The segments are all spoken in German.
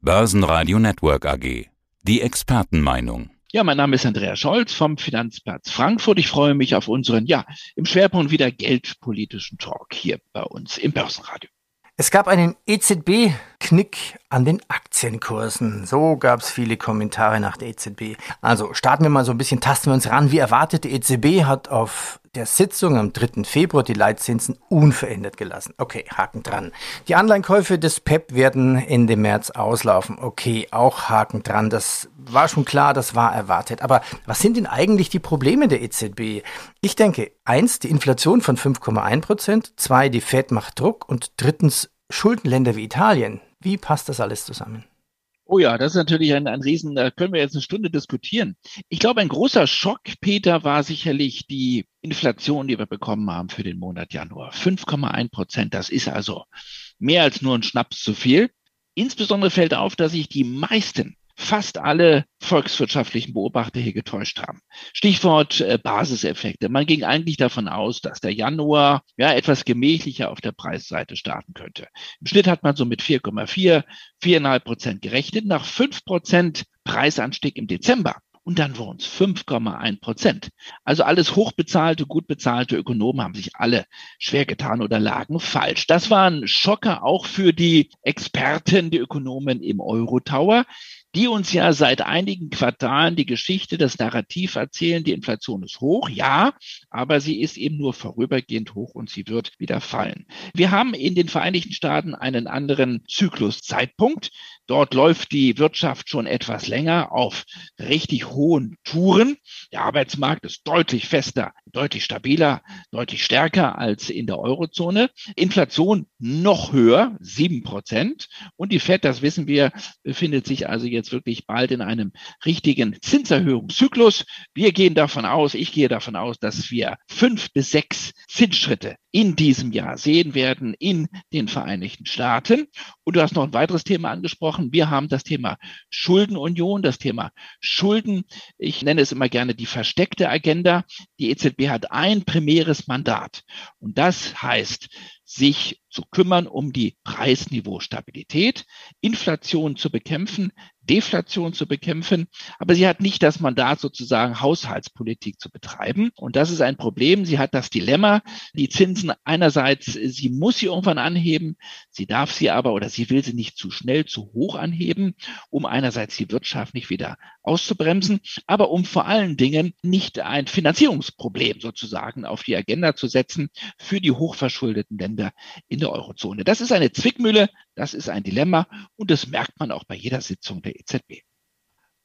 Börsenradio Network AG. Die Expertenmeinung. Ja, mein Name ist Andreas Scholz vom Finanzplatz Frankfurt. Ich freue mich auf unseren, ja, im Schwerpunkt wieder geldpolitischen Talk hier bei uns im Börsenradio. Es gab einen EZB-Knick an den Aktienkursen. So gab es viele Kommentare nach der EZB. Also starten wir mal so ein bisschen, tasten wir uns ran. Wie erwartet, die EZB hat auf der Sitzung am 3. Februar die Leitzinsen unverändert gelassen. Okay, Haken dran. Die Anleihenkäufe des PEP werden Ende März auslaufen. Okay, auch Haken dran. Das war schon klar, das war erwartet. Aber was sind denn eigentlich die Probleme der EZB? Ich denke, eins, die Inflation von 5,1 Prozent, zwei, die Fed macht Druck und drittens Schuldenländer wie Italien. Wie passt das alles zusammen? Oh ja, das ist natürlich ein, ein Riesen, da können wir jetzt eine Stunde diskutieren. Ich glaube, ein großer Schock, Peter, war sicherlich die Inflation, die wir bekommen haben für den Monat Januar. 5,1 Prozent, das ist also mehr als nur ein Schnaps zu viel. Insbesondere fällt auf, dass sich die meisten fast alle volkswirtschaftlichen Beobachter hier getäuscht haben. Stichwort äh, Basiseffekte. Man ging eigentlich davon aus, dass der Januar ja etwas gemächlicher auf der Preisseite starten könnte. Im Schnitt hat man so mit 4,4, 4,5 Prozent gerechnet. Nach 5 Prozent Preisanstieg im Dezember und dann wurden es 5,1 Prozent. Also alles hochbezahlte, gut bezahlte Ökonomen haben sich alle schwer getan oder lagen falsch. Das war ein Schocker auch für die Experten, die Ökonomen im Euro-Tower die uns ja seit einigen Quartalen die Geschichte, das Narrativ erzählen, die Inflation ist hoch, ja, aber sie ist eben nur vorübergehend hoch und sie wird wieder fallen. Wir haben in den Vereinigten Staaten einen anderen Zykluszeitpunkt. Dort läuft die Wirtschaft schon etwas länger auf richtig hohen Touren. Der Arbeitsmarkt ist deutlich fester, deutlich stabiler, deutlich stärker als in der Eurozone. Inflation noch höher, sieben Prozent. Und die FED, das wissen wir, befindet sich also jetzt wirklich bald in einem richtigen Zinserhöhungszyklus. Wir gehen davon aus, ich gehe davon aus, dass wir fünf bis sechs Zinsschritte in diesem Jahr sehen werden in den Vereinigten Staaten. Und du hast noch ein weiteres Thema angesprochen. Wir haben das Thema Schuldenunion, das Thema Schulden. Ich nenne es immer gerne die versteckte Agenda. Die EZB hat ein primäres Mandat. Und das heißt, sich zu kümmern um die Preisniveaustabilität, Inflation zu bekämpfen, Deflation zu bekämpfen. Aber sie hat nicht das Mandat, sozusagen Haushaltspolitik zu betreiben. Und das ist ein Problem. Sie hat das Dilemma, die Zinsen einerseits, sie muss sie irgendwann anheben, sie darf sie aber oder sie will sie nicht zu schnell, zu hoch anheben, um einerseits die Wirtschaft nicht wieder auszubremsen, aber um vor allen Dingen nicht ein Finanzierungsproblem sozusagen auf die Agenda zu setzen für die hochverschuldeten Länder in der Eurozone. Das ist eine Zwickmühle, das ist ein Dilemma und das merkt man auch bei jeder Sitzung der EZB.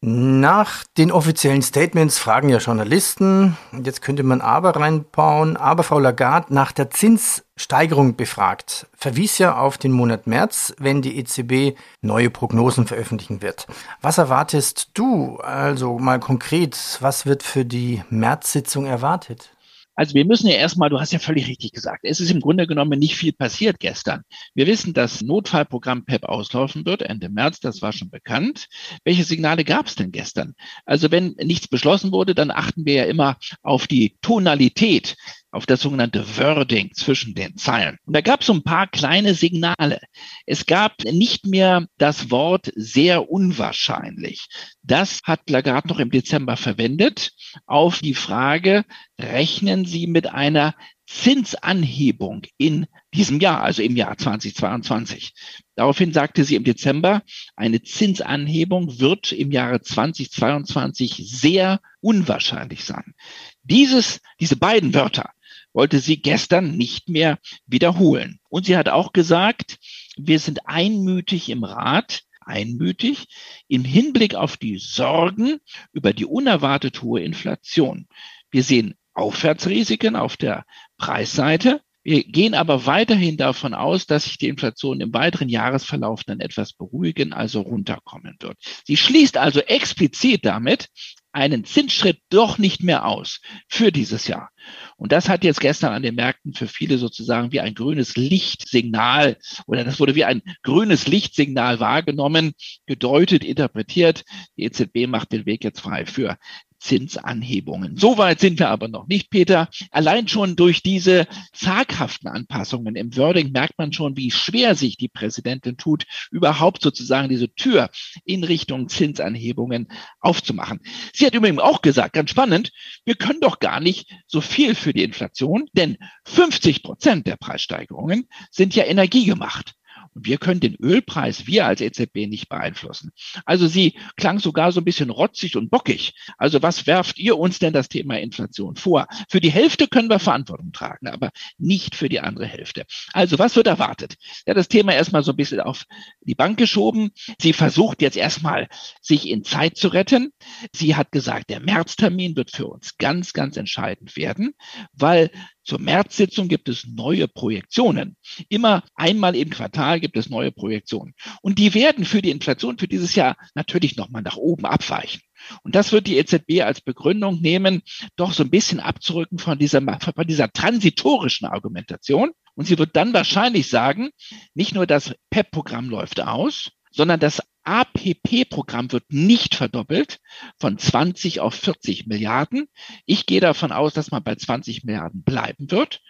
Nach den offiziellen Statements fragen ja Journalisten, jetzt könnte man aber reinbauen, aber Frau Lagarde nach der Zinssteigerung befragt, verwies ja auf den Monat März, wenn die EZB neue Prognosen veröffentlichen wird. Was erwartest du also mal konkret, was wird für die März-Sitzung erwartet? Also wir müssen ja erstmal, du hast ja völlig richtig gesagt, es ist im Grunde genommen nicht viel passiert gestern. Wir wissen, dass Notfallprogramm PEP auslaufen wird Ende März, das war schon bekannt. Welche Signale gab es denn gestern? Also wenn nichts beschlossen wurde, dann achten wir ja immer auf die Tonalität auf das sogenannte Wording zwischen den Zeilen. Und da gab es so ein paar kleine Signale. Es gab nicht mehr das Wort sehr unwahrscheinlich. Das hat Lagarde noch im Dezember verwendet auf die Frage, rechnen Sie mit einer Zinsanhebung in diesem Jahr, also im Jahr 2022. Daraufhin sagte sie im Dezember, eine Zinsanhebung wird im Jahre 2022 sehr unwahrscheinlich sein. Dieses, diese beiden Wörter wollte sie gestern nicht mehr wiederholen. Und sie hat auch gesagt, wir sind einmütig im Rat, einmütig im Hinblick auf die Sorgen über die unerwartet hohe Inflation. Wir sehen Aufwärtsrisiken auf der Preisseite. Wir gehen aber weiterhin davon aus, dass sich die Inflation im weiteren Jahresverlauf dann etwas beruhigen, also runterkommen wird. Sie schließt also explizit damit einen Zinsschritt doch nicht mehr aus für dieses Jahr. Und das hat jetzt gestern an den Märkten für viele sozusagen wie ein grünes Lichtsignal oder das wurde wie ein grünes Lichtsignal wahrgenommen, gedeutet, interpretiert. Die EZB macht den Weg jetzt frei für Zinsanhebungen. Soweit sind wir aber noch nicht, Peter. Allein schon durch diese zaghaften Anpassungen im Wording merkt man schon, wie schwer sich die Präsidentin tut, überhaupt sozusagen diese Tür in Richtung Zinsanhebungen aufzumachen. Sie hat übrigens auch gesagt, ganz spannend, wir können doch gar nicht so viel für die Inflation, denn 50 Prozent der Preissteigerungen sind ja energiegemacht. Und wir können den Ölpreis, wir als EZB, nicht beeinflussen. Also sie klang sogar so ein bisschen rotzig und bockig. Also was werft ihr uns denn das Thema Inflation vor? Für die Hälfte können wir Verantwortung tragen, aber nicht für die andere Hälfte. Also was wird erwartet? Ja, das Thema erstmal so ein bisschen auf die Bank geschoben. Sie versucht jetzt erstmal, sich in Zeit zu retten. Sie hat gesagt, der Märztermin wird für uns ganz, ganz entscheidend werden, weil zur Märzsitzung gibt es neue Projektionen. Immer einmal im Quartal gibt es neue Projektionen. Und die werden für die Inflation für dieses Jahr natürlich nochmal nach oben abweichen. Und das wird die EZB als Begründung nehmen, doch so ein bisschen abzurücken von dieser, von dieser transitorischen Argumentation. Und sie wird dann wahrscheinlich sagen, nicht nur das PEP-Programm läuft aus, sondern das APP-Programm wird nicht verdoppelt von 20 auf 40 Milliarden. Ich gehe davon aus, dass man bei 20 Milliarden bleiben wird.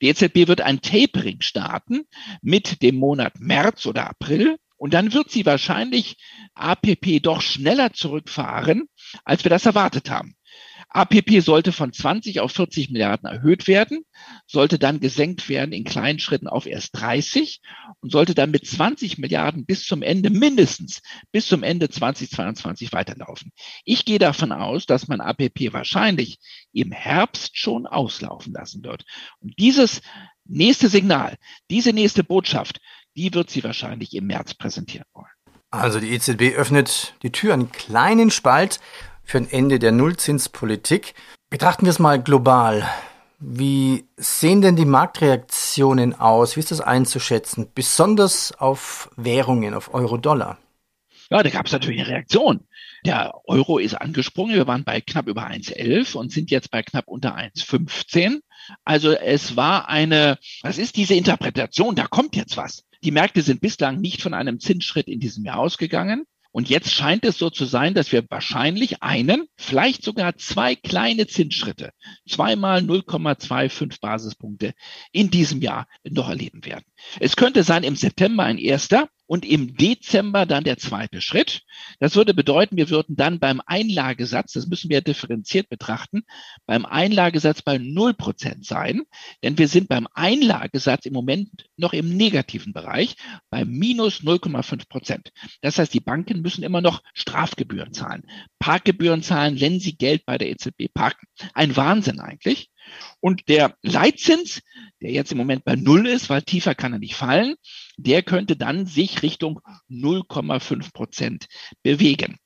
Die EZB wird ein Tapering starten mit dem Monat März oder April. Und dann wird sie wahrscheinlich APP doch schneller zurückfahren, als wir das erwartet haben. APP sollte von 20 auf 40 Milliarden erhöht werden, sollte dann gesenkt werden in kleinen Schritten auf erst 30 und sollte dann mit 20 Milliarden bis zum Ende mindestens bis zum Ende 2022 weiterlaufen. Ich gehe davon aus, dass man APP wahrscheinlich im Herbst schon auslaufen lassen wird. Und dieses nächste Signal, diese nächste Botschaft, die wird sie wahrscheinlich im März präsentieren wollen. Also die EZB öffnet die Tür einen kleinen Spalt für ein Ende der Nullzinspolitik. Betrachten wir es mal global. Wie sehen denn die Marktreaktionen aus? Wie ist das einzuschätzen? Besonders auf Währungen, auf Euro-Dollar. Ja, da gab es natürlich eine Reaktion. Der Euro ist angesprungen. Wir waren bei knapp über 1,11 und sind jetzt bei knapp unter 1,15. Also es war eine, was ist diese Interpretation? Da kommt jetzt was. Die Märkte sind bislang nicht von einem Zinsschritt in diesem Jahr ausgegangen. Und jetzt scheint es so zu sein, dass wir wahrscheinlich einen, vielleicht sogar zwei kleine Zinsschritte, zweimal 0,25 Basispunkte in diesem Jahr noch erleben werden. Es könnte sein im September ein erster und im Dezember dann der zweite Schritt. Das würde bedeuten, wir würden dann beim Einlagesatz, das müssen wir differenziert betrachten, beim Einlagesatz bei 0 Prozent sein, denn wir sind beim Einlagesatz im Moment noch im negativen Bereich bei minus 0,5 Prozent. Das heißt, die Banken müssen immer noch Strafgebühren zahlen, Parkgebühren zahlen, wenn sie Geld bei der EZB parken. Ein Wahnsinn eigentlich. Und der Leitzins, der jetzt im Moment bei Null ist, weil tiefer kann er nicht fallen, der könnte dann sich Richtung 0,5 Prozent bewegen.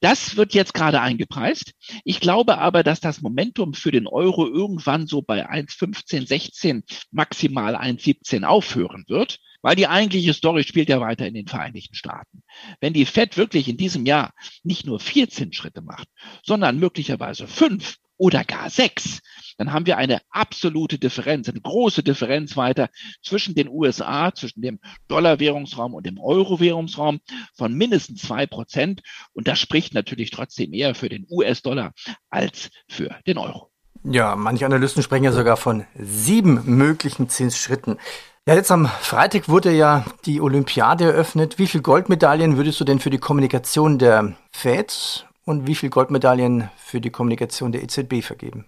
Das wird jetzt gerade eingepreist. Ich glaube aber, dass das Momentum für den Euro irgendwann so bei 1,15, 16, maximal 1,17 aufhören wird. Weil die eigentliche Story spielt ja weiter in den Vereinigten Staaten. Wenn die Fed wirklich in diesem Jahr nicht nur vier Zinsschritte macht, sondern möglicherweise fünf oder gar sechs, dann haben wir eine absolute Differenz, eine große Differenz weiter zwischen den USA, zwischen dem Dollar-Währungsraum und dem Euro-Währungsraum von mindestens zwei Prozent. Und das spricht natürlich trotzdem eher für den US-Dollar als für den Euro. Ja, manche Analysten sprechen ja sogar von sieben möglichen Zinsschritten. Ja, jetzt am Freitag wurde ja die Olympiade eröffnet. Wie viele Goldmedaillen würdest du denn für die Kommunikation der Fed und wie viele Goldmedaillen für die Kommunikation der EZB vergeben?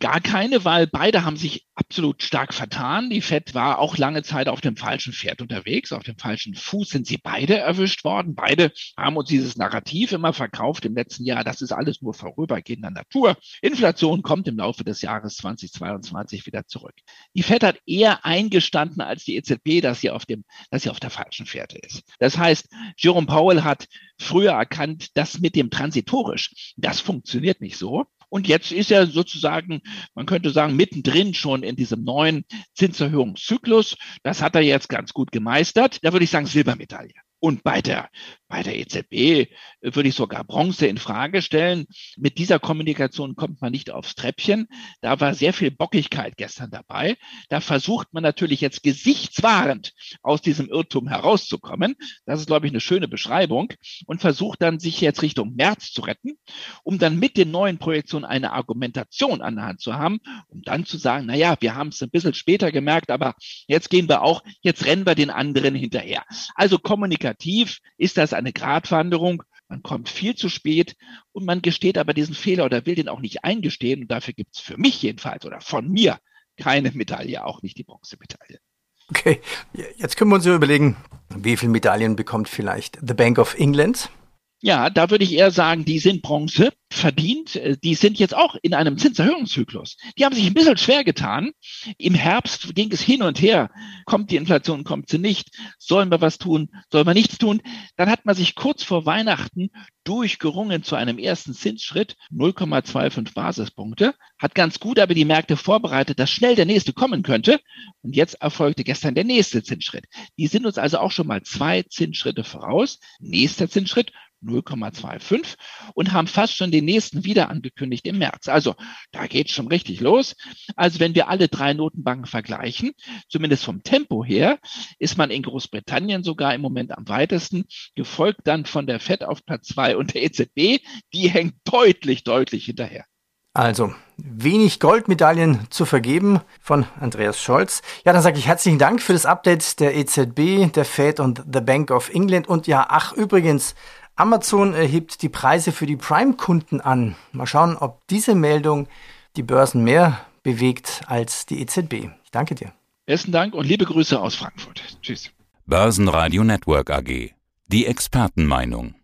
Gar keine, weil beide haben sich absolut stark vertan. Die Fed war auch lange Zeit auf dem falschen Pferd unterwegs. Auf dem falschen Fuß sind sie beide erwischt worden. Beide haben uns dieses Narrativ immer verkauft im letzten Jahr. Das ist alles nur vorübergehender Natur. Inflation kommt im Laufe des Jahres 2022 wieder zurück. Die Fed hat eher eingestanden als die EZB, dass sie auf dem, dass sie auf der falschen Fährte ist. Das heißt, Jerome Powell hat früher erkannt, dass mit dem transitorisch, das funktioniert nicht so. Und jetzt ist er sozusagen, man könnte sagen, mittendrin schon in diesem neuen Zinserhöhungszyklus. Das hat er jetzt ganz gut gemeistert. Da würde ich sagen, Silbermedaille. Und bei der, bei der EZB würde ich sogar Bronze in Frage stellen. Mit dieser Kommunikation kommt man nicht aufs Treppchen. Da war sehr viel Bockigkeit gestern dabei. Da versucht man natürlich jetzt gesichtswahrend aus diesem Irrtum herauszukommen. Das ist, glaube ich, eine schöne Beschreibung und versucht dann, sich jetzt Richtung März zu retten, um dann mit den neuen Projektionen eine Argumentation an der Hand zu haben, um dann zu sagen, na ja, wir haben es ein bisschen später gemerkt, aber jetzt gehen wir auch, jetzt rennen wir den anderen hinterher. Also Kommunikation Kommunikativ ist das eine Gratwanderung. Man kommt viel zu spät und man gesteht aber diesen Fehler oder will den auch nicht eingestehen. Und dafür gibt es für mich jedenfalls oder von mir keine Medaille, auch nicht die Bronzemedaille. Okay, jetzt können wir uns überlegen, wie viele Medaillen bekommt vielleicht The Bank of England? Ja, da würde ich eher sagen, die sind Bronze verdient. Äh, die sind jetzt auch in einem Zinserhöhungszyklus. Die haben sich ein bisschen schwer getan. Im Herbst ging es hin und her. Kommt die Inflation, kommt sie nicht? Sollen wir was tun? Sollen wir nichts tun? Dann hat man sich kurz vor Weihnachten durchgerungen zu einem ersten Zinsschritt, 0,25 Basispunkte. Hat ganz gut aber die Märkte vorbereitet, dass schnell der nächste kommen könnte. Und jetzt erfolgte gestern der nächste Zinsschritt. Die sind uns also auch schon mal zwei Zinsschritte voraus. Nächster Zinsschritt 0,25 und haben fast schon den nächsten wieder angekündigt im März. Also da geht schon richtig los. Also wenn wir alle drei Notenbanken vergleichen, zumindest vom Tempo her, ist man in Großbritannien sogar im Moment am weitesten, gefolgt dann von der FED auf Platz zwei und der EZB, die hängt deutlich, deutlich hinterher. Also, wenig Goldmedaillen zu vergeben von Andreas Scholz. Ja, dann sage ich herzlichen Dank für das Update der EZB, der Fed und the Bank of England. Und ja, ach, übrigens, Amazon erhebt die Preise für die Prime-Kunden an. Mal schauen, ob diese Meldung die Börsen mehr bewegt als die EZB. Ich danke dir. Besten Dank und liebe Grüße aus Frankfurt. Tschüss. Börsenradio Network AG. Die Expertenmeinung.